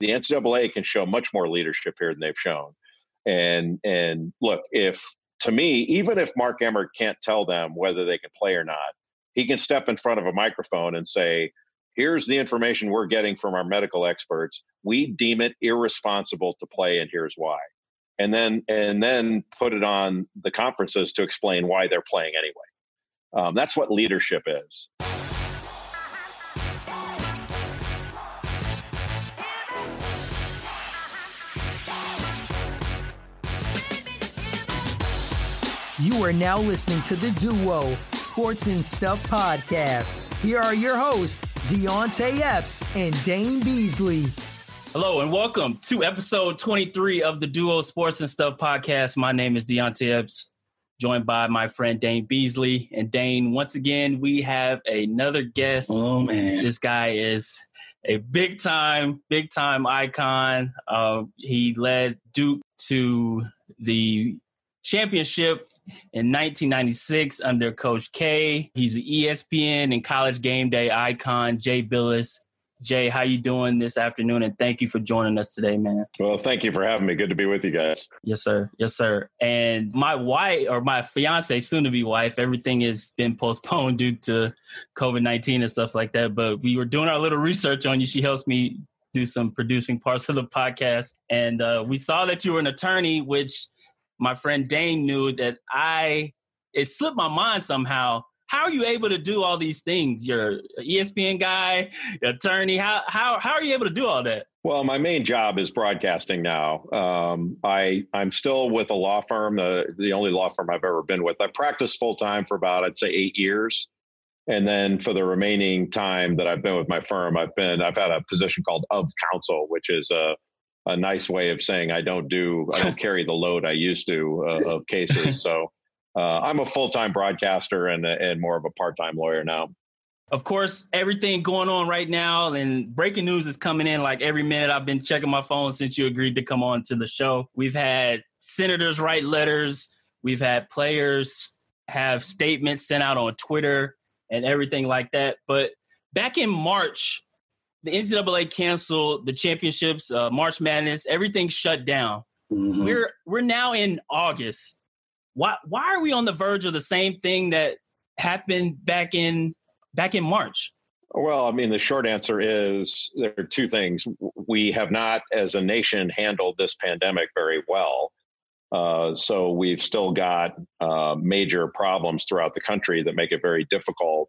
The NCAA can show much more leadership here than they've shown. And and look, if to me, even if Mark Emmert can't tell them whether they can play or not, he can step in front of a microphone and say, here's the information we're getting from our medical experts. We deem it irresponsible to play, and here's why. And then and then put it on the conferences to explain why they're playing anyway. Um, that's what leadership is. You are now listening to the Duo Sports and Stuff podcast. Here are your hosts, Deonte Epps and Dane Beasley. Hello and welcome to episode 23 of the Duo Sports and Stuff podcast. My name is Deonte Epps, joined by my friend Dane Beasley. And Dane, once again, we have another guest. Oh, man. This guy is a big time, big time icon. Uh, he led Duke to the championship in 1996 under Coach K. He's an ESPN and college game day icon, Jay Bilas. Jay, how you doing this afternoon? And thank you for joining us today, man. Well, thank you for having me. Good to be with you guys. Yes, sir. Yes, sir. And my wife or my fiance, soon to be wife, everything has been postponed due to COVID 19 and stuff like that. But we were doing our little research on you. She helps me do some producing parts of the podcast. And uh, we saw that you were an attorney, which my friend Dane knew that I it slipped my mind somehow. How are you able to do all these things? You're ESPN guy, attorney. How how how are you able to do all that? Well, my main job is broadcasting now. Um, I I'm still with a law firm, the the only law firm I've ever been with. I practiced full time for about I'd say eight years, and then for the remaining time that I've been with my firm, I've been I've had a position called of counsel, which is a a nice way of saying I don't do I don't carry the load I used to uh, of cases. So uh, I'm a full time broadcaster and and more of a part time lawyer now. Of course, everything going on right now and breaking news is coming in like every minute. I've been checking my phone since you agreed to come on to the show. We've had senators write letters. We've had players have statements sent out on Twitter and everything like that. But back in March, the NCAA canceled the championships, uh, March Madness, everything shut down. Mm-hmm. We're we're now in August. Why why are we on the verge of the same thing that happened back in back in March? Well, I mean, the short answer is there are two things. We have not, as a nation, handled this pandemic very well. Uh, so we've still got uh, major problems throughout the country that make it very difficult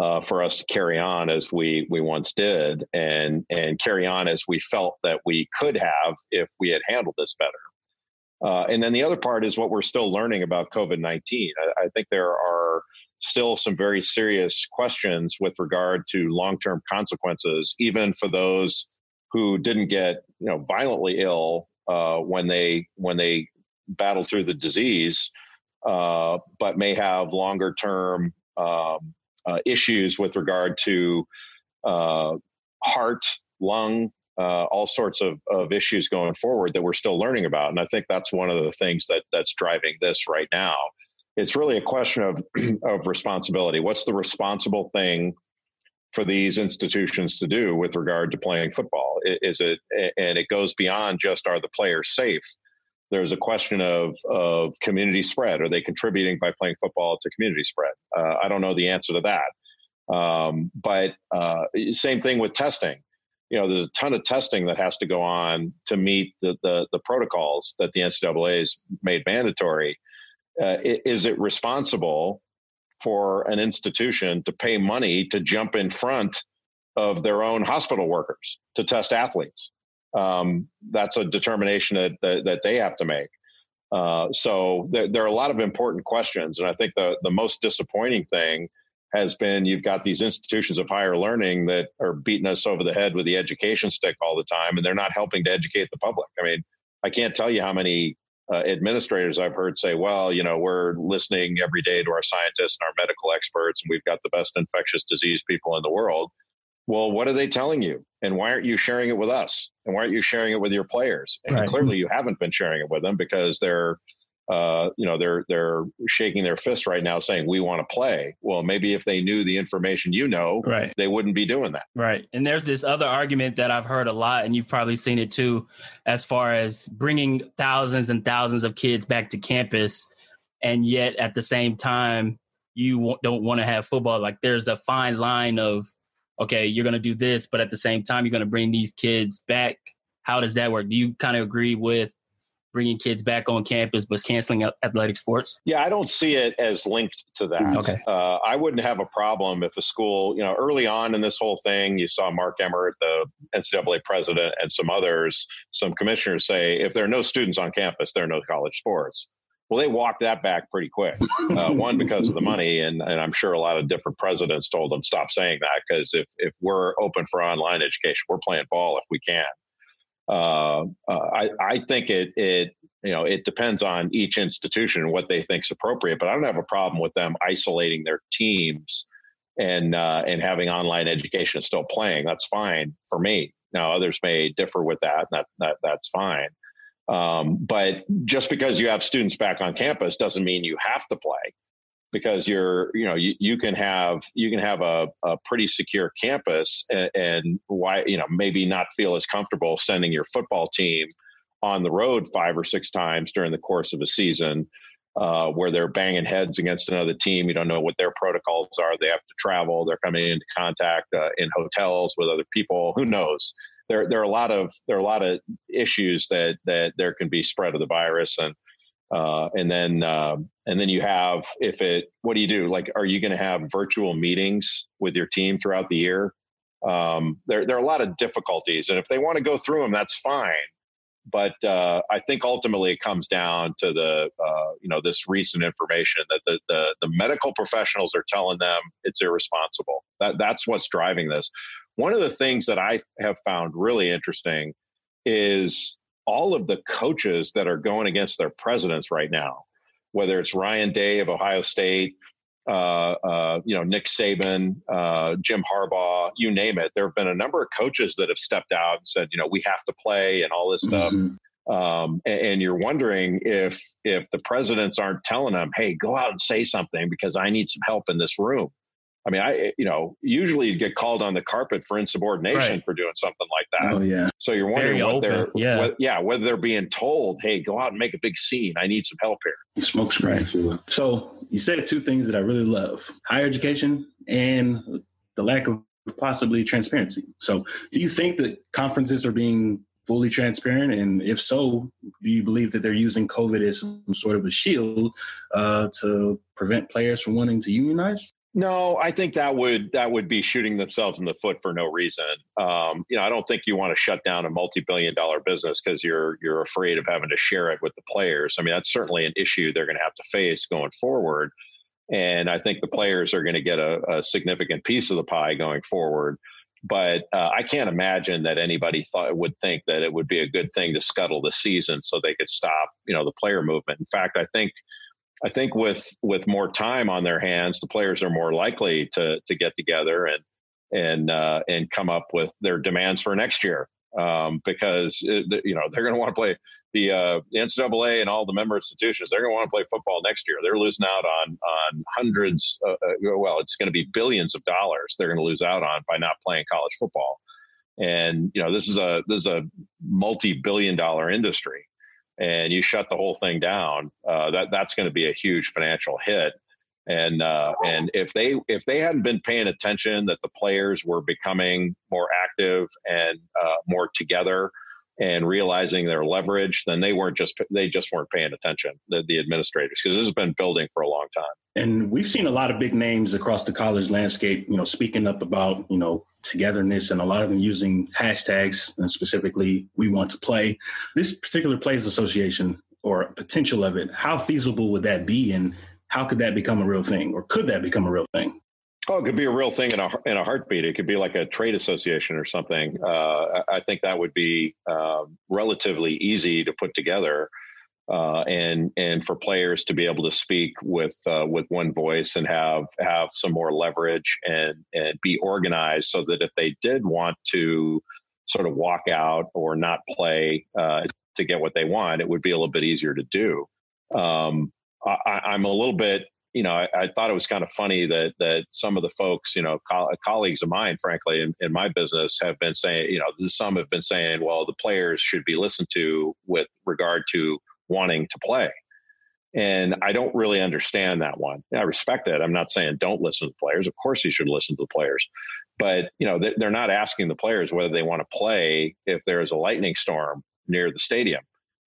uh, for us to carry on as we we once did, and and carry on as we felt that we could have if we had handled this better. Uh, and then the other part is what we're still learning about COVID nineteen. I, I, think there are still some very serious questions with regard to long term consequences, even for those who didn't get you know violently ill uh, when they when they battled through the disease, uh, but may have longer term um, uh, issues with regard to uh, heart, lung, uh, all sorts of, of issues going forward that we're still learning about. And I think that's one of the things that that's driving this right now. It's really a question of of responsibility. What's the responsible thing for these institutions to do with regard to playing football? Is it and it goes beyond just are the players safe? There's a question of of community spread. Are they contributing by playing football to community spread? Uh, I don't know the answer to that. Um, but uh, same thing with testing. You know, there's a ton of testing that has to go on to meet the the, the protocols that the NCAA has made mandatory. Uh, is it responsible for an institution to pay money to jump in front of their own hospital workers to test athletes? Um, that's a determination that, that, that they have to make. Uh, so there, there, are a lot of important questions, and I think the the most disappointing thing has been you've got these institutions of higher learning that are beating us over the head with the education stick all the time, and they're not helping to educate the public. I mean, I can't tell you how many uh, administrators I've heard say, "Well, you know, we're listening every day to our scientists and our medical experts, and we've got the best infectious disease people in the world." Well, what are they telling you? And why aren't you sharing it with us? And why aren't you sharing it with your players? And right. clearly you haven't been sharing it with them because they're uh, you know, they're they're shaking their fist right now, saying we want to play. Well, maybe if they knew the information you know, right. they wouldn't be doing that. Right. And there's this other argument that I've heard a lot, and you've probably seen it too, as far as bringing thousands and thousands of kids back to campus, and yet at the same time you don't want to have football. Like there's a fine line of okay, you're going to do this, but at the same time you're going to bring these kids back. How does that work? Do you kind of agree with bringing kids back on campus but canceling athletic sports? Yeah, I don't see it as linked to that. Okay. Uh, I wouldn't have a problem if a school, you know, early on in this whole thing, you saw Mark Emmert, the NCAA president, and some others, some commissioners say if there are no students on campus, there are no college sports. Well, they walked that back pretty quick. Uh, one because of the money, and and I'm sure a lot of different presidents told them stop saying that because if if we're open for online education, we're playing ball if we can. Uh, uh, I I think it it you know it depends on each institution and what they think is appropriate, but I don't have a problem with them isolating their teams and uh, and having online education still playing. That's fine for me. Now others may differ with that. That that that's fine. Um, but just because you have students back on campus doesn't mean you have to play because you're you know you, you can have you can have a, a pretty secure campus and, and, why you know maybe not feel as comfortable sending your football team on the road five or six times during the course of a season uh, where they're banging heads against another team. You don't know what their protocols are. They have to travel. They're coming into contact uh, in hotels with other people. Who knows there there are a lot of there are a lot of issues that that there can be spread of the virus and uh, and then uh, and then you have if it what do you do? Like are you going to have virtual meetings with your team throughout the year? Um, there there are a lot of difficulties and if they want to go through them that's fine. But uh, I think ultimately it comes down to the uh, you know this recent information that the, the the medical professionals are telling them it's irresponsible. That that's what's driving this one of the things that I have found really interesting is all of the coaches that are going against their presidents right now, whether it's Ryan Day of Ohio State, uh, uh, you know, Nick Saban, uh, Jim Harbaugh, you name it. There have been a number of coaches that have stepped out and said, you know, we have to play and all this stuff. Mm-hmm. Um, and, and, you're wondering if if the presidents aren't telling them, "Hey, go out and say something because I need some help in this room." I mean, I you know usually you'd get called on the carpet for insubordination right. for doing something like that. Oh yeah. So you're wondering Very what open. they're yeah. What, yeah whether they're being told, hey, go out and make a big scene. I need some help here. Smoke screen. So you said two things that I really love: higher education and the lack of possibly transparency. So do you think that conferences are being fully transparent? And if so, do you believe that they're using COVID as some sort of a shield uh, to prevent players from wanting to unionize? No, I think that would that would be shooting themselves in the foot for no reason. Um, you know, I don't think you want to shut down a multi-billion-dollar business because you're you're afraid of having to share it with the players. I mean, that's certainly an issue they're going to have to face going forward, and I think the players are going to get a, a significant piece of the pie going forward. But uh, I can't imagine that anybody thought would think that it would be a good thing to scuttle the season so they could stop, you know, the player movement. In fact, I think I think with with more time on their hands, the players are more likely to to get together and and uh, and come up with their demands for next year um, because it, uh, you know they're going to want to play the, uh, NCAA and all the member institutions. They're going to want to play football next year. They're losing out on on hundreds. Uh, uh well, it's going to be billions of dollars they're going to lose out on by not playing college football. And you know this is a this is a multi billion dollar industry and you shut the whole thing down, uh, that that's going to be a huge financial hit. And uh, and if they if they hadn't been paying attention that the players were becoming more active and uh, more together and realizing their leverage, then they weren't just they just weren't paying attention. The, the administrators because this has been building for a long time. And we've seen a lot of big names across the college landscape, you know, speaking up about you know togetherness and a lot of them using hashtags and specifically we want to play this particular players association or potential of it how feasible would that be and how could that become a real thing or could that become a real thing Oh, it could be a real thing in a in a heartbeat. It could be like a trade association or something. Uh, I think that would be uh, relatively easy to put together uh, and and for players to be able to speak with uh, with one voice and have have some more leverage and and be organized so that if they did want to sort of walk out or not play uh, to get what they want, it would be a little bit easier to do. Um, I, am a little bit, you know, I, I, thought it was kind of funny that that some of the folks, you know, co- colleagues of mine, frankly, in, in, my business, have been saying, you know, some have been saying, well, the players should be listened to with regard to wanting to play. And I don't really understand that one. I respect it. I'm not saying don't listen to players. Of course, you should listen to the players, but you know they're not asking the players whether they want to play if there's a lightning storm near the stadium.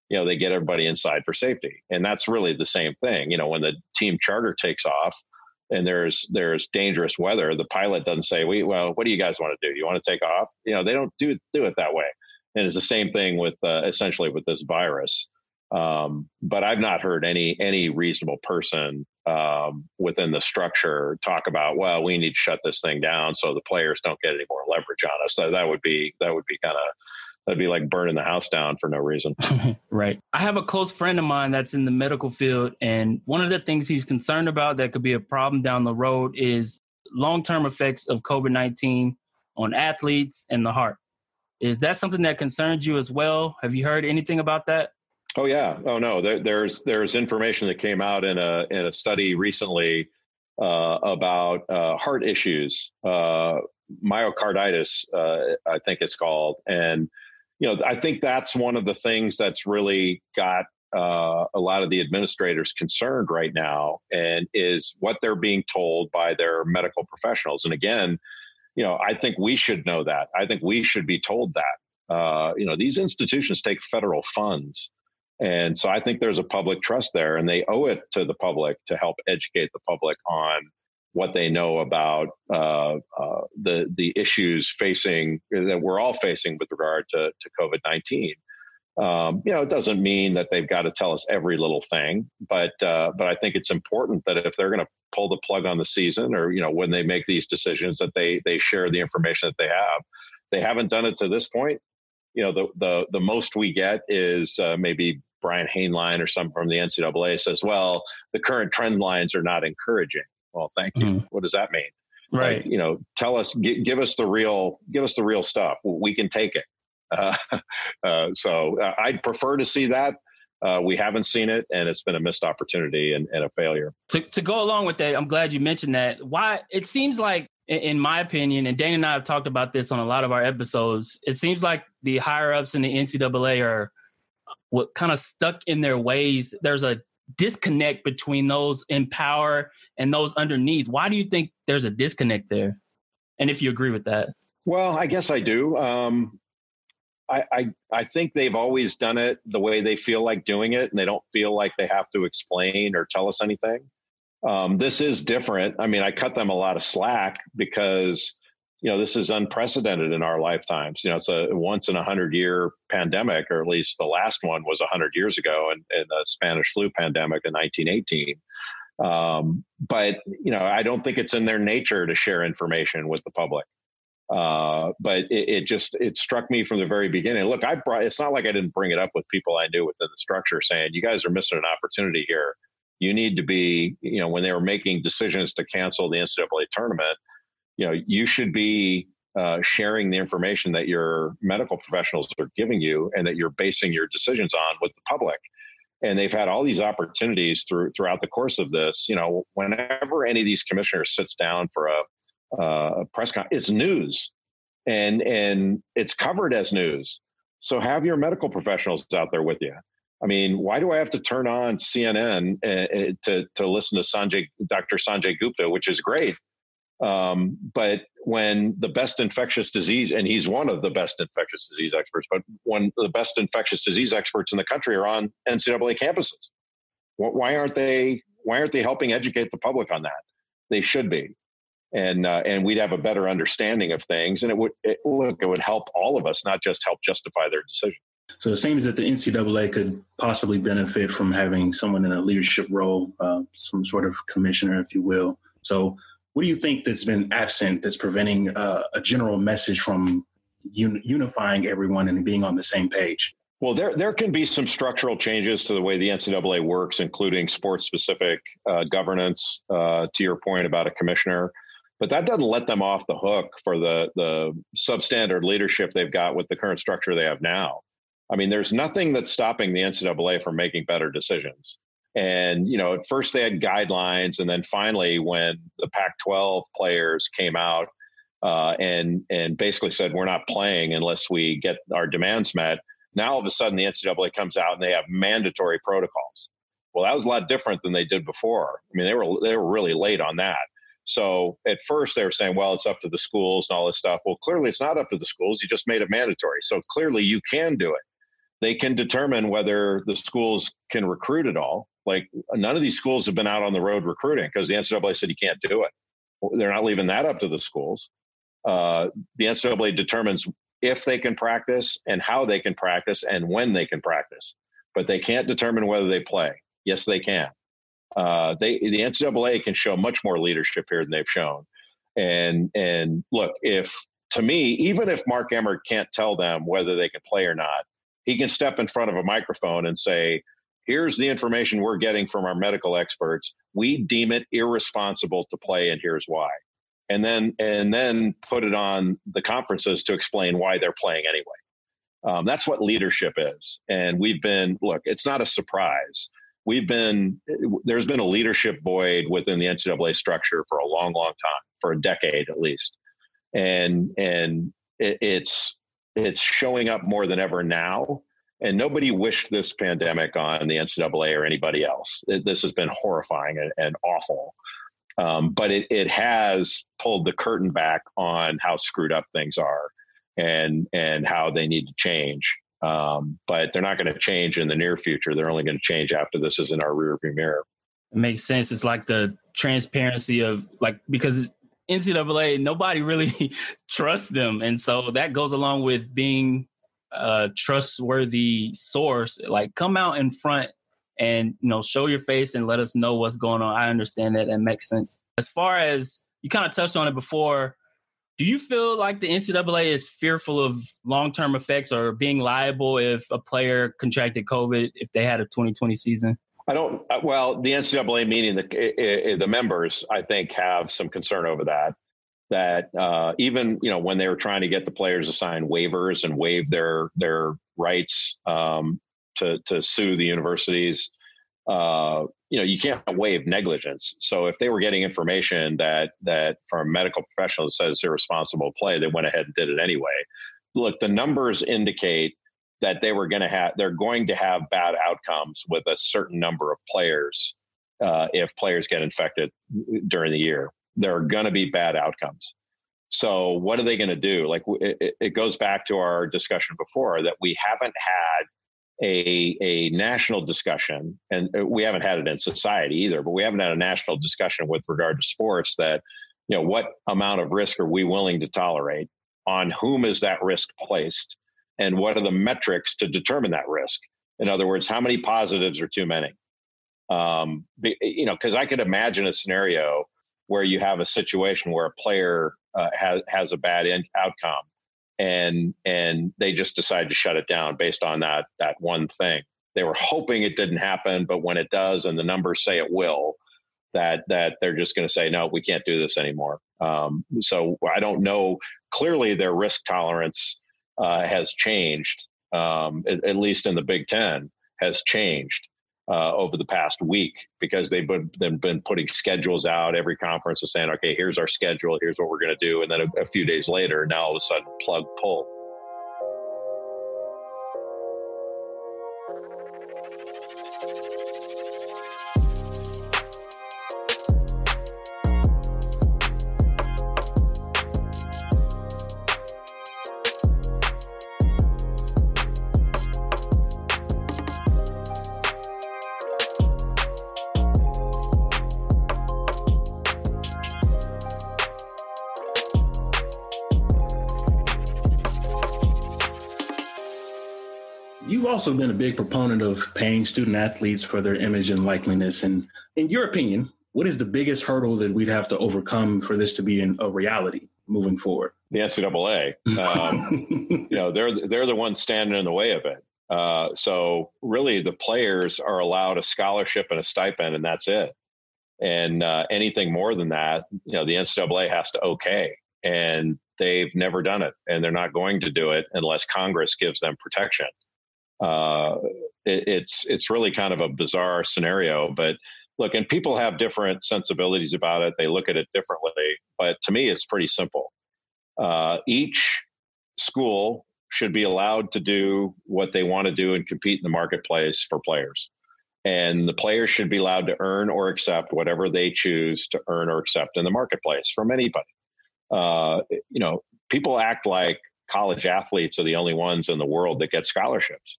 You know, they get everybody inside for safety, and that's really the same thing. You know, when the team charter takes off and there's there's dangerous weather, the pilot doesn't say, "We well, what do you guys want to do? You want to take off?" You know, they don't do do it that way. And it's the same thing with uh, essentially with this virus. Um, but I've not heard any any reasonable person um, within the structure talk about, well, we need to shut this thing down so the players don't get any more leverage on us. So that would be that would be kind of that'd be like burning the house down for no reason. right. I have a close friend of mine that's in the medical field, and one of the things he's concerned about that could be a problem down the road is long term effects of COVID nineteen on athletes and the heart. Is that something that concerns you as well? Have you heard anything about that? Oh yeah. Oh no. There, there's there's information that came out in a in a study recently uh, about uh, heart issues, uh, myocarditis, uh, I think it's called, and you know I think that's one of the things that's really got uh, a lot of the administrators concerned right now, and is what they're being told by their medical professionals. And again, you know, I think we should know that. I think we should be told that. Uh, you know, these institutions take federal funds. And so I think there's a public trust there, and they owe it to the public to help educate the public on what they know about uh, uh, the the issues facing that we're all facing with regard to, to COVID nineteen. Um, you know, it doesn't mean that they've got to tell us every little thing, but uh, but I think it's important that if they're going to pull the plug on the season, or you know, when they make these decisions, that they they share the information that they have. They haven't done it to this point you know the the the most we get is uh, maybe Brian Hainline or some from the NCAA says, "Well, the current trend lines are not encouraging." Well, thank you. Mm. What does that mean? Right. Like, you know, tell us, g- give us the real, give us the real stuff. We can take it. Uh, uh, so uh, I'd prefer to see that. Uh, we haven't seen it, and it's been a missed opportunity and, and a failure. To, to go along with that, I'm glad you mentioned that. Why it seems like in my opinion, and Dana and I have talked about this on a lot of our episodes, it seems like the higher ups in the NCAA are what kind of stuck in their ways. There's a disconnect between those in power and those underneath. Why do you think there's a disconnect there? And if you agree with that? Well, I guess I do. Um, I, I, I think they've always done it the way they feel like doing it, and they don't feel like they have to explain or tell us anything. Um, this is different. I mean, I cut them a lot of slack because you know this is unprecedented in our lifetimes. You know, it's a once in a hundred year pandemic, or at least the last one was a hundred years ago, in, in the Spanish flu pandemic in 1918. Um, but you know, I don't think it's in their nature to share information with the public. Uh, but it, it, just it struck me from the very beginning. Look, I brought. It's not like I didn't bring it up with people I knew within the structure, saying you guys are missing an opportunity here you need to be, you know, when they were making decisions to cancel the NCAA tournament, you know, you should be uh, sharing the information that your medical professionals are giving you and that you're basing your decisions on with the public. And they've had all these opportunities through throughout the course of this. You know, whenever any of these commissioners sits down for a, uh, a press conference, it's news, and and it's covered as news. So have your medical professionals out there with you. I mean, why do I have to turn on CNN uh, uh, to to listen to Sanjay, Dr. Sanjay Gupta, which is great. Um, but when the best infectious disease, and he's one of the best infectious disease experts, but when the best infectious disease experts in the country are on NCAA campuses, why aren't they? Why aren't they helping educate the public on that? They should be, and uh, and we'd have a better understanding of things, and it would it, look it would help all of us, not just help justify their decision. So it seems that the NCAA could possibly benefit from having someone in a leadership role, uh, some sort of commissioner, if you will. So, what do you think that's been absent that's preventing uh, a general message from un- unifying everyone and being on the same page? Well, there there can be some structural changes to the way the NCAA works, including sports specific uh, governance. Uh, to your point about a commissioner, but that doesn't let them off the hook for the the substandard leadership they've got with the current structure they have now. I mean, there's nothing that's stopping the NCAA from making better decisions. And you know, at first they had guidelines, and then finally, when the Pac-12 players came out uh, and and basically said we're not playing unless we get our demands met, now all of a sudden the NCAA comes out and they have mandatory protocols. Well, that was a lot different than they did before. I mean, they were they were really late on that. So at first they were saying, well, it's up to the schools and all this stuff. Well, clearly it's not up to the schools. You just made it mandatory. So clearly you can do it. They can determine whether the schools can recruit at all. Like none of these schools have been out on the road recruiting because the NCAA said you can't do it. They're not leaving that up to the schools. Uh, the NCAA determines if they can practice and how they can practice and when they can practice, but they can't determine whether they play. Yes, they can. Uh, they the NCAA can show much more leadership here than they've shown. And and look, if to me, even if Mark Emmert can't tell them whether they can play or not, he can step in front of a microphone and say, "Here's the information we're getting from our medical experts. We deem it irresponsible to play, and here's why." And then and then put it on the conferences to explain why they're playing anyway. Um, that's what leadership is. And we've been look. It's not a surprise we've been there's been a leadership void within the NCAA structure for a long, long time, for a decade at least, and and it, it's it's showing up more than ever now. And nobody wished this pandemic on the NCAA or anybody else. It, this has been horrifying and, and awful. Um, but it, it has pulled the curtain back on how screwed up things are and and how they need to change. Um, but they're not going to change in the near future. They're only going to change after this is in our rearview mirror. It makes sense. It's like the transparency of like because NCAA nobody really trusts them, and so that goes along with being a trustworthy source. Like come out in front and you know show your face and let us know what's going on. I understand that. That makes sense. As far as you kind of touched on it before, do you feel like the NCAA is fearful of long term effects or being liable if a player contracted COVID if they had a 2020 season? I don't. Uh, well, the NCAA meeting the the members, I think, have some concern over that. That uh, even you know when they were trying to get the players to sign waivers and waive their their rights um, to to sue the universities, uh, you know you can't waive negligence. So if they were getting information that that from a medical professional that says irresponsible play, they went ahead and did it anyway. Look, the numbers indicate that they were going to have they're going to have bad outcomes with a certain number of players uh, if players get infected during the year. There are going to be bad outcomes. So what are they going to do? Like it, it goes back to our discussion before that we haven't had a, a national discussion, and uh, we haven't had it in society either, but we haven't had a national discussion with regard to sports that, you know, what amount of risk are we willing to tolerate? On whom is that risk placed? And what are the metrics to determine that risk? In other words, how many positives are too many? Um, you know, because I could imagine a scenario where you have a situation where a player uh, has has a bad in- outcome, and and they just decide to shut it down based on that that one thing. They were hoping it didn't happen, but when it does, and the numbers say it will, that that they're just going to say no, we can't do this anymore. Um, so I don't know. Clearly, their risk tolerance uh, has changed, um, at, at least in the Big Ten, has changed uh, over the past week because they've been, they've been putting schedules out. Every conference is saying, okay, here's our schedule, here's what we're going to do. And then a, a few days later, now all of a sudden, plug pull. Also been a big proponent of paying student athletes for their image and likeliness. And in your opinion, what is the biggest hurdle that we'd have to overcome for this to be in a reality moving forward? The NCAA. Um, you know, they're they're the ones standing in the way of it. Uh, so really, the players are allowed a scholarship and a stipend, and that's it. And uh, anything more than that, you know, the NCAA has to okay. And they've never done it, and they're not going to do it unless Congress gives them protection. Uh, it, it's it's really kind of a bizarre scenario. But look, and people have different sensibilities about it. They look at it differently. But to me, it's pretty simple. Uh, each school should be allowed to do what they want to do and compete in the marketplace for players. And the players should be allowed to earn or accept whatever they choose to earn or accept in the marketplace from anybody. Uh, you know, people act like college athletes are the only ones in the world that get scholarships.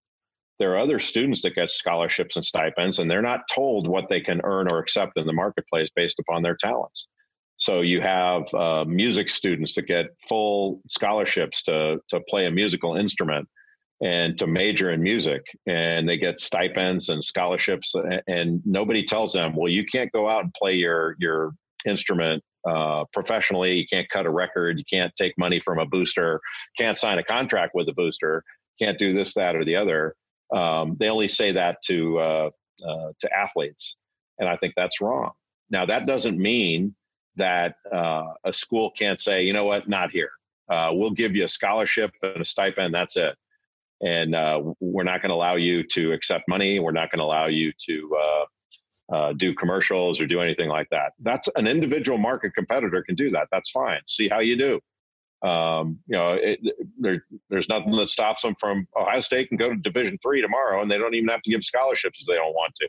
There are other students that get scholarships and stipends, and they're not told what they can earn or accept in the marketplace based upon their talents. So you have uh, music students that get full scholarships to to play a musical instrument and to major in music, and they get stipends and scholarships, and, and nobody tells them, well, you can't go out and play your your instrument uh, professionally. You can't cut a record. You can't take money from a booster. Can't sign a contract with a booster. Can't do this, that, or the other. Um, they only say that to uh, uh, to athletes, and I think that's wrong. Now that doesn't mean that uh, a school can't say, you know what, not here. Uh, we'll give you a scholarship and a stipend. That's it. And uh, we're not going to allow you to accept money. We're not going to allow you to uh, do commercials or do anything like that. That's an individual market competitor can do that. That's fine. See how you do. Um, you know, it, there, there's nothing that stops them from Ohio State can go to Division three tomorrow, and they don't even have to give scholarships if they don't want to.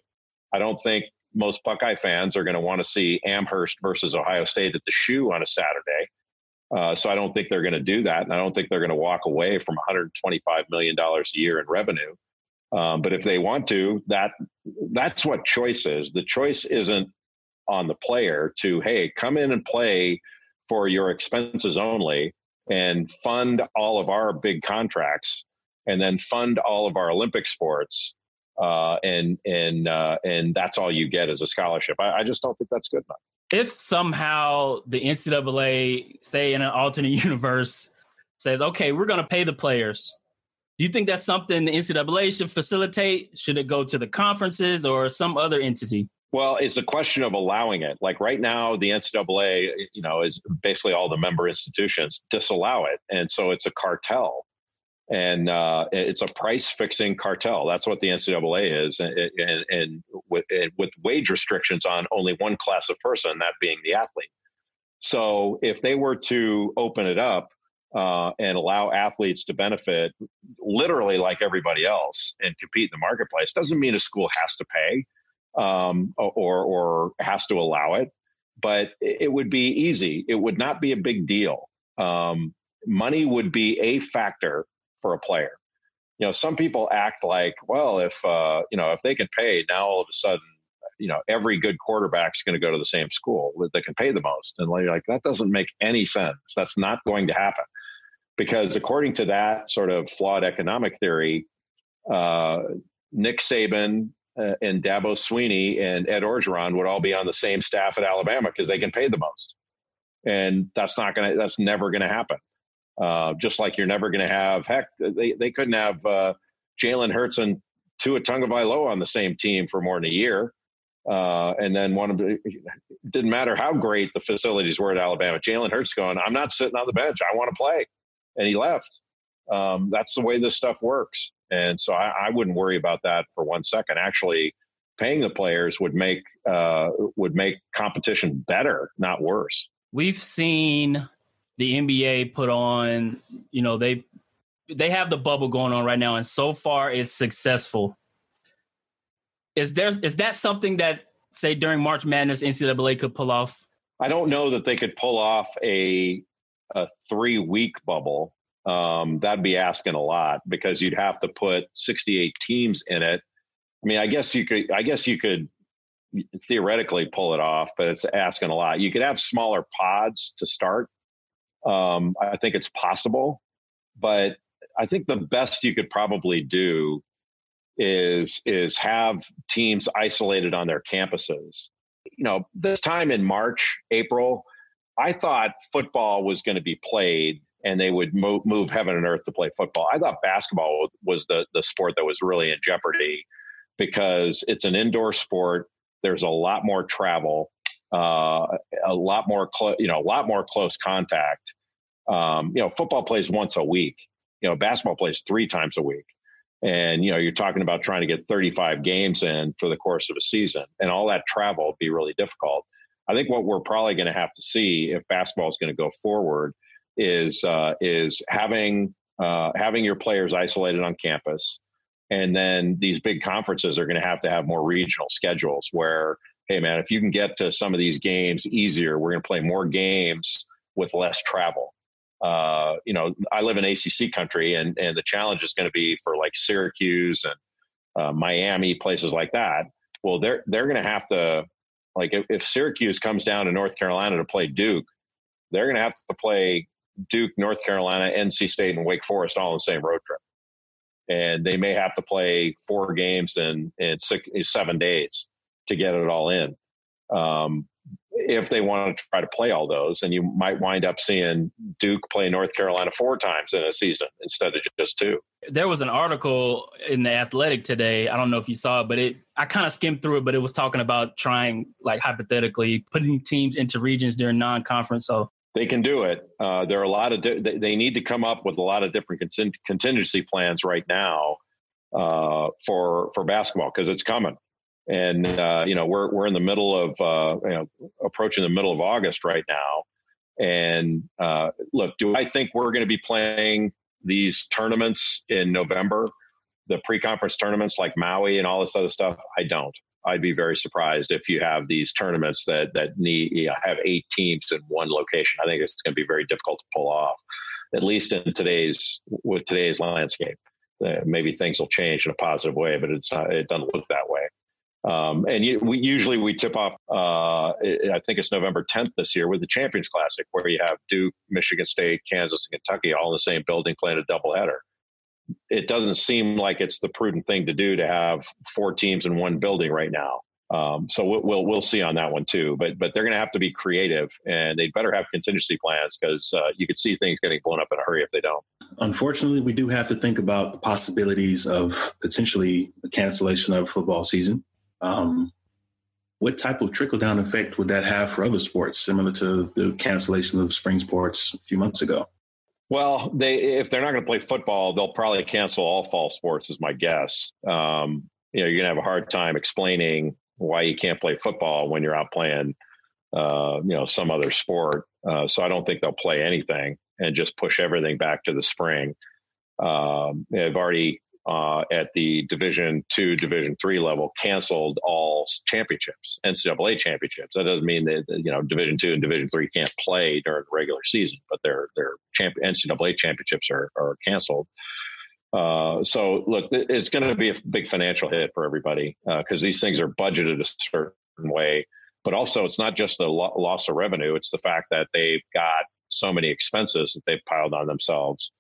I don't think most Buckeye fans are going to want to see Amherst versus Ohio State at the shoe on a Saturday. Uh, so I don't think they're going to do that, and I don't think they're going to walk away from 125 million dollars a year in revenue. Um, but if they want to, that that's what choice is. The choice isn't on the player to hey, come in and play for your expenses only and fund all of our big contracts and then fund all of our Olympic sports. Uh, and and uh, and that's all you get as a scholarship. I, I just don't think that's good enough. If somehow the NCAA, say in an alternate universe, says, "Okay, we're going to pay the players," Do you think that's something the NCAA should facilitate? Should it go to the conferences or some other entity? Well, it's a question of allowing it. Like right now, the NCAA, you know, is basically all the member institutions disallow it, and so it's a cartel, and uh, it's a price fixing cartel. That's what the NCAA is, and, and, and with, with wage restrictions on only one class of person, that being the athlete. So if they were to open it up, uh, and allow athletes to benefit literally like everybody else and compete in the marketplace doesn't mean a school has to pay um, or or has to allow it, but it would be easy. It would not be a big deal. Um, money would be a factor for a player. You know, some people act like, well, if uh, you know, if they can pay, now all of a sudden, you know, every good quarterback's going to go to the same school that they can pay the most, and like that doesn't make any sense. That's not going to happen because according to that sort of flawed economic theory, uh, Nick Saban uh, and Dabo Swinney and Ed Orgeron would all be on the same staff at Alabama because they can pay the most, and that's not gonna that's never gonna happen. Uh, just like you're never gonna have heck they they couldn't have uh, Jalen Hurts and Tua Tagovailoa on the same team for more than a year. Uh, and then one of the, didn't matter how great the facilities were at Alabama. Jalen Hurts going, I'm not sitting on the bench. I want to play and he left. Um, that's the way this stuff works. And so I, I, wouldn't worry about that for one second. Actually, paying the players would make uh, would make competition better, not worse. We've seen the NBA put on, you know, they they have the bubble going on right now, and so far it's successful. Is there is that something that say during March Madness NCAA could pull off? I don't know that they could pull off a a three week bubble, um, that'd be asking a lot because you'd have to put 68 teams in it. I mean, I guess you could, I guess you could theoretically pull it off, but it's asking a lot. You could have smaller pods to start. Um, I think it's possible, but I think the best you could probably do is is have teams isolated on their campuses. You know, this time in March, April, I thought football was going to be played and they would move, move heaven and earth to play football. I thought basketball was the, the sport that was really in jeopardy because it's an indoor sport. There's a lot more travel, uh, a lot more, you know, a lot more close contact. Um, you know, football plays once a week. You know, basketball plays three times a week, And you know, you're talking about trying to get 35 games in for the course of a season, and all that travel would be really difficult. I think what we're probably going to have to see if basketball is going to go forward is uh, is having uh, having your players isolated on campus, and then these big conferences are going to have to have more regional schedules where, hey man, if you can get to some of these games easier, we're going to play more games with less travel. Uh, you know, I live in ACC country, and and the challenge is going to be for like Syracuse and uh, Miami, places like that. Well, they're they're going to have to like if, if Syracuse comes down to North Carolina to play Duke, they're going to have to play Duke, North Carolina, NC State, and Wake Forest all on the same road trip. And they may have to play four games in, in six, seven days to get it all in. Um, if they want to try to play all those, and you might wind up seeing Duke play North Carolina four times in a season instead of just two. There was an article in the Athletic today. I don't know if you saw it, but it I kind of skimmed through it, but it was talking about trying, like hypothetically, putting teams into regions during non-conference. So they can do it. Uh, there are a lot of di- they need to come up with a lot of different contingency plans right now uh, for for basketball because it's coming and uh, you know we're we're in the middle of uh, you know approaching the middle of August right now. And uh, look, do I think we're going to be playing these tournaments in November, the pre-conference tournaments like Maui and all this other stuff? I don't. I'd be very surprised if you have these tournaments that that need you know, have eight teams in one location. I think it's going to be very difficult to pull off, at least in today's with today's landscape. Uh, maybe things will change in a positive way, but it's not, it doesn't look that way. Um, and you, we usually we tip off. Uh, I think it's November 10th this year with the Champions Classic, where you have Duke, Michigan State, Kansas, and Kentucky all in the same building playing a doubleheader. It doesn't seem like it's the prudent thing to do to have four teams in one building right now. Um, so we'll, we'll, we'll see on that one too. But but they're going to have to be creative, and they better have contingency plans because uh, you could see things getting blown up in a hurry if they don't. Unfortunately, we do have to think about the possibilities of potentially a cancellation of football season. Um, what type of trickle down effect would that have for other sports, similar to the cancellation of spring sports a few months ago? Well, they if they're not going to play football, they'll probably cancel all fall sports, is my guess. Um, you know, you're going to have a hard time explaining why you can't play football when you're out playing, uh, you know, some other sport. Uh, so I don't think they'll play anything and just push everything back to the spring. Um, they've already uh, at the Division two, Division three level canceled all championships, NCAA championships. That doesn't mean that you know Division two and Division three can't play during the regular season, but their their champ- NCAA championships are are canceled. Uh, so look, it's going to be a big financial hit for everybody because uh, these things are budgeted a certain way. But also, it's not just the lo- loss of revenue; it's the fact that they've got so many expenses that they've piled on themselves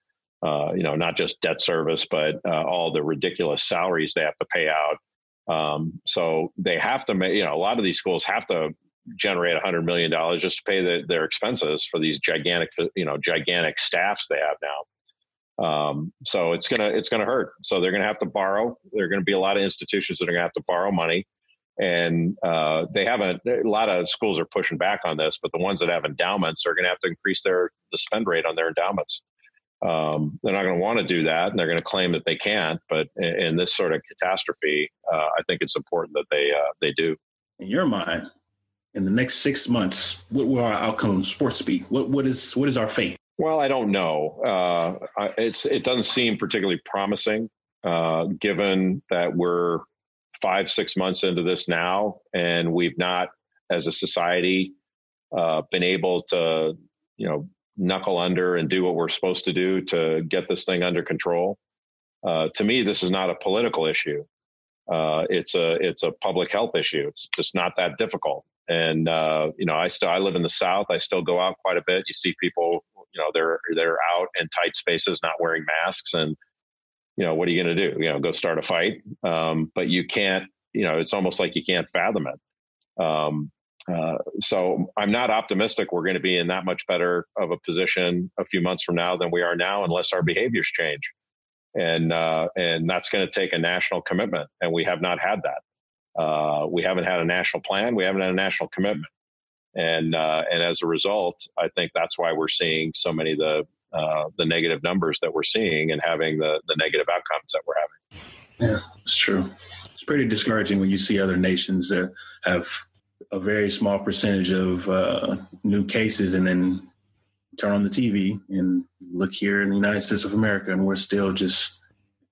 uh, you know, not just debt service, but uh, all the ridiculous salaries they have to pay out. Um, so they have to make, you know, a lot of these schools have to generate a hundred million dollars just to pay the, their expenses for these gigantic, you know, gigantic staffs they have now. Um, so it's gonna it's gonna hurt. So they're gonna have to borrow. There are gonna be a lot of institutions that are gonna have to borrow money, and uh, they haven't. A lot of schools are pushing back on this, but the ones that have endowments are gonna have to increase their the spend rate on their endowments. Um, they're not going to want to do that, and they're going to claim that they can't. But in, in this sort of catastrophe, uh, I think it's important that they uh, they do. In your mind, in the next six months, what will our outcome sports be? What what is what is our fate? Well, I don't know. Uh, it's it doesn't seem particularly promising, uh, given that we're five six months into this now, and we've not, as a society, uh, been able to you know knuckle under and do what we're supposed to do to get this thing under control. Uh, to me, this is not a political issue. Uh, it's a it's a public health issue. It's just not that difficult. And uh, you know, I still I live in the South. I still go out quite a bit. You see people, you know, they're they're out in tight spaces, not wearing masks, and you know, what are you going to do? You know, go start a fight. Um, but you can't. You know, it's almost like you can't fathom it. Um, uh, so I'm not optimistic we're going to be in that much better of a position a few months from now than we are now, unless our behaviors change. And uh, and that's going to take a national commitment, and we have not had that. Uh, we haven't had a national plan. We haven't had a national commitment, and uh, and as a result, I think that's why we're seeing so many of the uh, the negative numbers that we're seeing and having the the negative outcomes that we're having. Yeah, it's true. It's pretty discouraging when you see other nations that have a very small percentage of uh, new cases and then turn on the TV and look here in the United States of America, and we're still just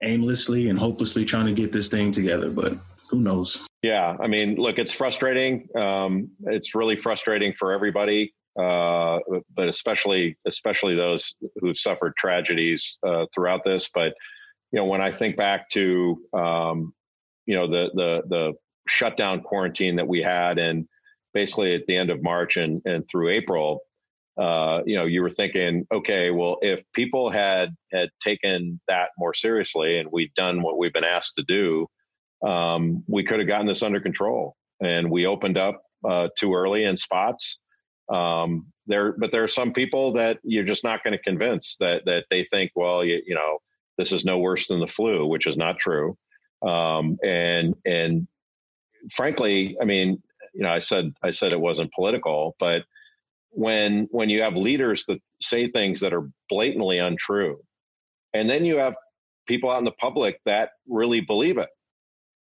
aimlessly and hopelessly trying to get this thing together. But who knows? Yeah, I mean, look, it's frustrating. Um, it's really frustrating for everybody, uh, but especially especially those who've suffered tragedies uh, throughout this. But you know, when I think back to um, you know the the the shutdown quarantine that we had, and basically at the end of March and and through April, uh, you know, you were thinking, okay, well, if people had had taken that more seriously and we'd done what we've been asked to do, um, we could have gotten this under control. And we opened up uh, too early in spots. Um, there, but there are some people that you're just not going to convince that that they think, well, you, you know, this is no worse than the flu, which is not true. Um, and and frankly, I mean, you know, I said I said it wasn't political, but when when you have leaders that say things that are blatantly untrue and then you have people out in the public that really believe it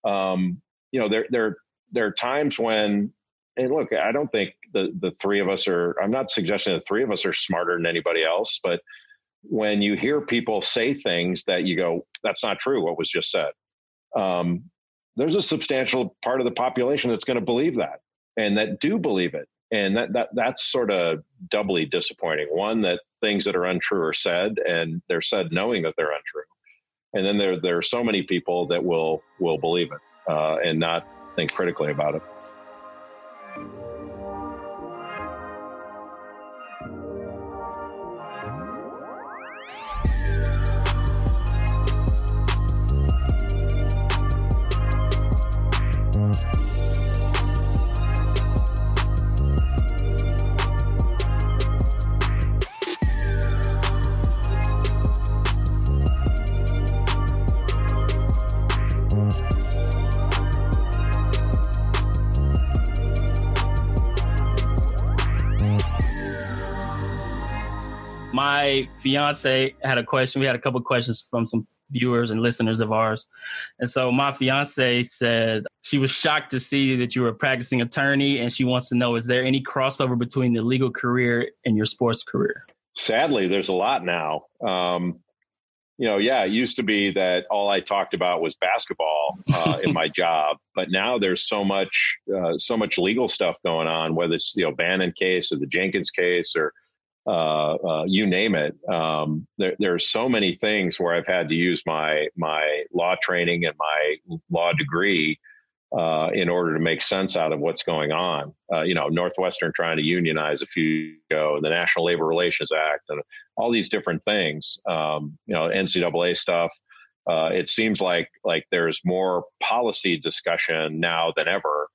um, you know there there there are times when and look i don't think the the three of us are i'm not suggesting the three of us are smarter than anybody else but when you hear people say things that you go that's not true what was just said um, there's a substantial part of the population that's going to believe that and that do believe it. And that, that that's sort of doubly disappointing. One that things that are untrue are said and they're said knowing that they're untrue. And then there there are so many people that will will believe it uh, and not think critically about it my fiance had a question. We had a couple questions from some viewers and listeners of ours. And so my fiance said she was shocked to see that you were a practicing attorney and she wants to know is there any crossover between the legal career and your sports career? Sadly, there's a lot now. Um, you know, yeah, it used to be that all I talked about was basketball uh, in my job, but now there's so much, uh, so much legal stuff going on, whether it's the O'Bannon case or the Jenkins case or uh, uh, you name it. Um, there, there, are so many things where I've had to use my my law training and my law degree uh, in order to make sense out of what's going on. Uh, you know, Northwestern trying to unionize a few ago, the National Labor Relations Act, and all these different things. Um, you know, NCAA stuff. Uh, it seems like like there's more policy discussion now than ever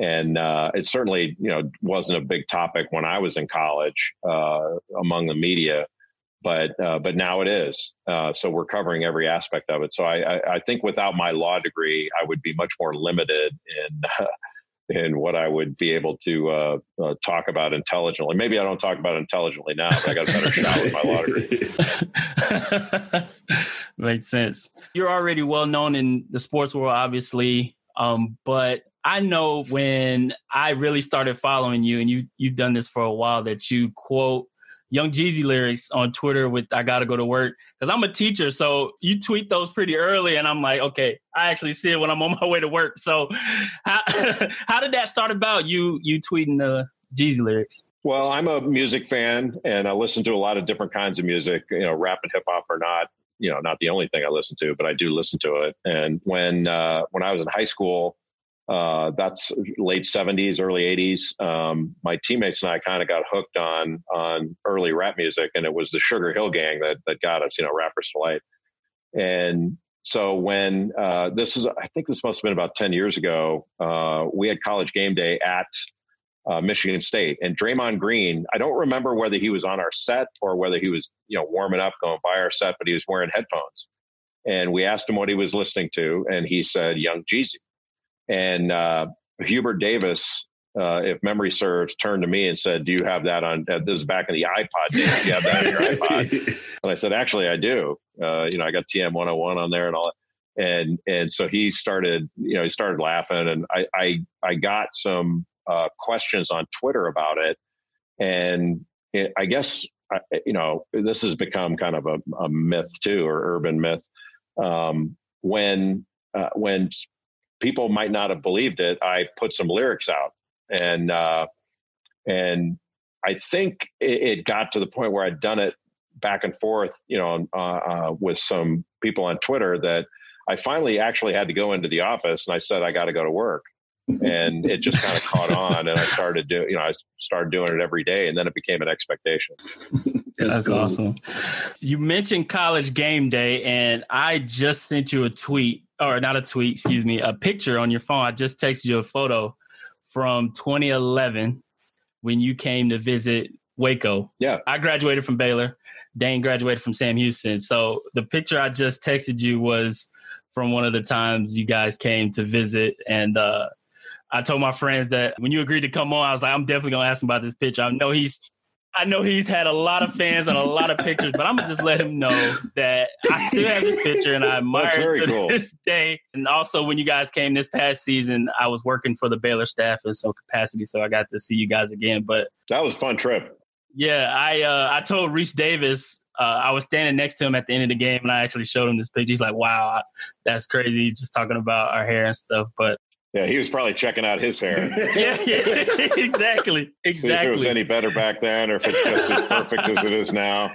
and uh, it certainly you know wasn't a big topic when I was in college uh, among the media, but uh, but now it is. Uh, so we're covering every aspect of it. So I, I, I, think without my law degree, I would be much more limited in. in what I would be able to uh, uh, talk about intelligently. Maybe I don't talk about intelligently now, but I got a better shot with my law degree. Makes sense. You're already well known in the sports world, obviously. Um, but I know when I really started following you, and you you've done this for a while, that you quote Young Jeezy lyrics on Twitter with "I gotta go to work" because I'm a teacher, so you tweet those pretty early, and I'm like, okay, I actually see it when I'm on my way to work. So, how how did that start about? You you tweeting the Jeezy lyrics? Well, I'm a music fan, and I listen to a lot of different kinds of music. You know, rap and hip hop or not you know not the only thing I listen to, but I do listen to it. And when uh, when I was in high school, uh, that's late '70s, early '80s. Um, my teammates and I kind of got hooked on on early rap music, and it was the Sugar Hill Gang that that got us, you know, Rappers Delight. And so when uh, this is, I think this must have been about ten years ago. Uh, we had college game day at uh, Michigan State. And Draymond Green, I don't remember whether he was on our set or whether he was, you know, warming up going by our set, but he was wearing headphones. And we asked him what he was listening to, and he said Young Jeezy. And uh, Hubert Davis uh, if memory serves, turned to me and said, "Do you have that on?" Uh, this is back in the iPod days. Do you have that on your iPod? And I said, "Actually, I do. Uh, you know, I got TM 101 on there and all." That. And and so he started, you know, he started laughing, and I I, I got some uh, questions on Twitter about it, and it, I guess you know this has become kind of a, a myth too, or urban myth. Um, when uh, when people might not have believed it, I put some lyrics out, and uh, and I think it, it, got to the point where I'd done it back and forth, you know, uh, uh, with some people on Twitter that I finally actually had to go into the office and I said I got to go to work, and it just kind of caught on, and I started doing, you know, I started doing it every day, and then it became an expectation. That's, That's cool. awesome. You mentioned college game day, and I just sent you a tweet or not a tweet, excuse me, a picture on your phone. I just texted you a photo from 2011 when you came to visit Waco. Yeah. I graduated from Baylor. Dane graduated from Sam Houston. So the picture I just texted you was from one of the times you guys came to visit. And uh, I told my friends that when you agreed to come on, I was like, I'm definitely going to ask him about this picture. I know he's I know he's had a lot of fans and a lot of pictures, but I'm gonna just let him know that I still have this picture and I admire it to cool. this day. And also, when you guys came this past season, I was working for the Baylor staff in some capacity, so I got to see you guys again. But that was a fun trip. Yeah, I uh, I told Rece Davis uh, I was standing next to him at the end of the game, and I actually showed him this picture. He's like, "Wow, that's crazy!" Just talking about our hair and stuff. But yeah, he was probably checking out his hair. yeah, yeah, exactly, exactly. See if it was any better back then, or if it's just as perfect as it is now.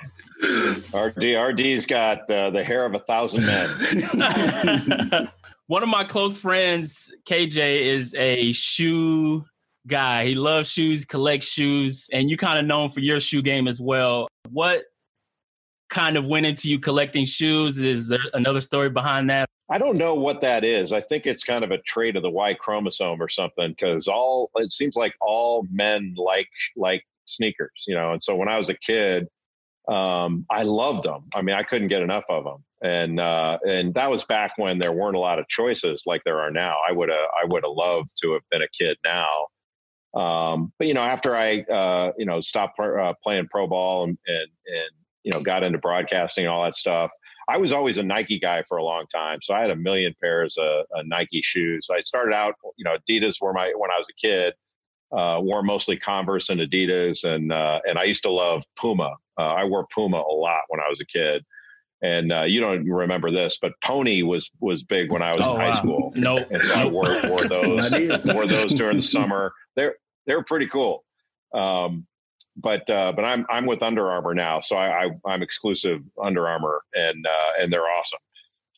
RD, RD's got uh, the hair of a thousand men. One of my close friends, KJ, is a shoe guy. He loves shoes, collects shoes, and you kind of known for your shoe game as well. What kind of went into you collecting shoes? Is there another story behind that? I don't know what that is. I think it's kind of a trait of the Y chromosome or something because all it seems like all men like like sneakers, you know. And so when I was a kid, um, I loved them. I mean, I couldn't get enough of them, and uh, and that was back when there weren't a lot of choices like there are now. I would have I would have loved to have been a kid now. Um, but you know, after I uh, you know stopped uh, playing pro ball and, and and you know got into broadcasting and all that stuff I was always a Nike guy for a long time, so I had a million pairs of, of Nike shoes. I started out, you know, Adidas were my when I was a kid. Uh, wore mostly Converse and Adidas, and uh, and I used to love Puma. Uh, I wore Puma a lot when I was a kid, and uh, you don't remember this, but Pony was was big when I was oh, in high wow. school. No, nope. and so I wore, wore those wore those during the summer. They're they're pretty cool. Um, but uh, but I'm I'm with Under Armour now, so I, I am exclusive Under Armour, and uh, and they're awesome.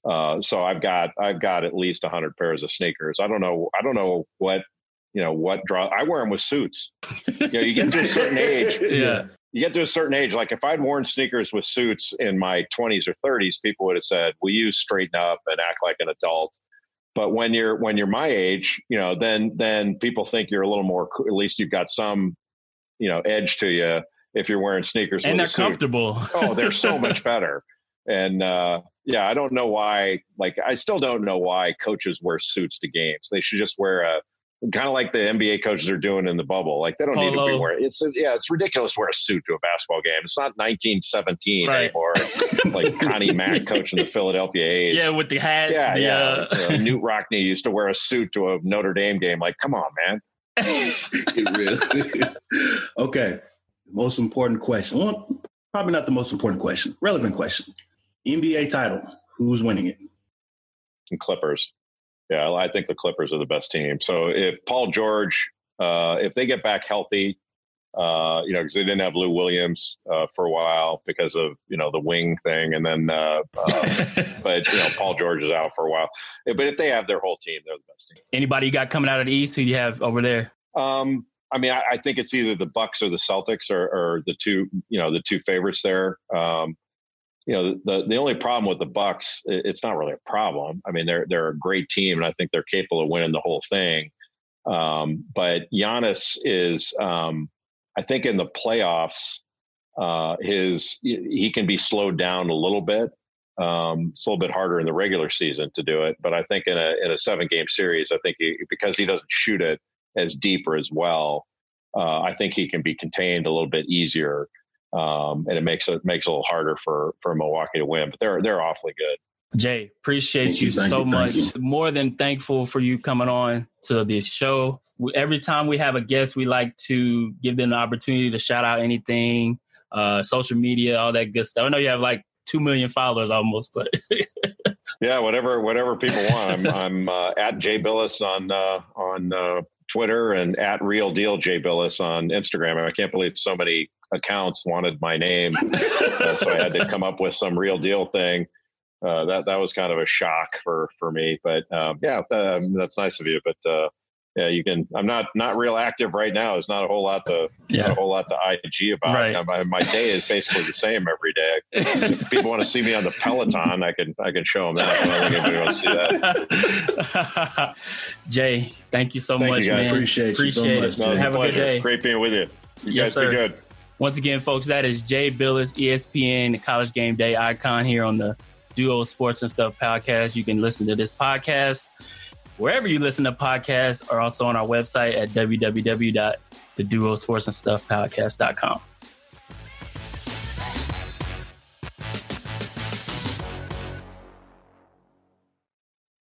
Uh, so I've got I've got at least hundred pairs of sneakers. I don't know I don't know what you know what draw. I wear them with suits. You know, you get to a certain age. yeah. You get to a certain age, like if I'd worn sneakers with suits in my 20s or 30s, people would have said, "Will you straighten up and act like an adult?" But when you're when you're my age, you know, then then people think you're a little more. At least you've got some you know edge to you if you're wearing sneakers and they're comfortable. oh, they're so much better. And uh, yeah, I don't know why. Like, I still don't know why coaches wear suits to games. They should just wear a kind of like the NBA coaches are doing in the bubble. Like, they don't Polo. need to be wearing. It's yeah, it's ridiculous to wear a suit to a basketball game. It's not 1917 right. anymore. like Connie Mack coaching the Philadelphia A's. Yeah, with the hats. Yeah, the, yeah. Uh... uh, Knute Rockne used to wear a suit to a Notre Dame game. Like, come on, man really. Okay. Most important question. Well, probably not the most important question. Relevant question. NBA title. Who's winning it? And Clippers. Yeah, I think the Clippers are the best team. So if Paul George, uh, if they get back healthy, uh, you know, because they didn't have Lou Williams uh, for a while because of you know the wing thing, and then uh, uh but you know Paul George is out for a while. But if they have their whole team, they're the best team. Anybody you got coming out of the East? Who do you have over there? Um, I mean, I, I, think it's either the Bucks or the Celtics are, are, the two you know the two favorites there. Um, you know, the the only problem with the Bucks, it's not really a problem. I mean, they're they're a great team, and I think they're capable of winning the whole thing. Um, but Giannis is um, I think in the playoffs, uh, his he can be slowed down a little bit. Um, it's a little bit harder in the regular season to do it, but I think in a in a seven game series, I think he, because he doesn't shoot it as deep or as well, uh, I think he can be contained a little bit easier, um, and it makes it makes it a little harder for for Milwaukee to win. But they're they're awfully good. Jay, appreciate you, you so you, much. You. More than thankful for you coming on to this show. Every time we have a guest, we like to give them the opportunity to shout out anything, uh, social media, all that good stuff. I know you have like two million followers almost, but yeah, whatever, whatever people want. I'm, I'm uh, at Jay Bilas on uh, on uh, Twitter and at Real Deal Jay Bilas on Instagram. I can't believe so many accounts wanted my name, uh, so I had to come up with some real deal thing uh, that that was kind of a shock for for me. But um, yeah, um, that's nice of you. But uh, yeah, you can. I'm not not real active right now. There's not a whole lot to yeah. not a whole lot to IG about. Right. My, my day is basically the same every day. if people want to see me on the Peloton, I can I can show them that. I don't think anybody wants to see that. Jay, thank you so thank much, you man. Appreciate, Appreciate you so much. Have a, a good day. Great being with you. You yes, guys sir. be good. Once again, folks, that is Jay Bilas, ESPN College Game Day icon here on the Duo Sports and Stuff podcast. You can listen to this podcast wherever you listen to podcasts, or also on our website at www.theduosportsandstuffpodcast.com.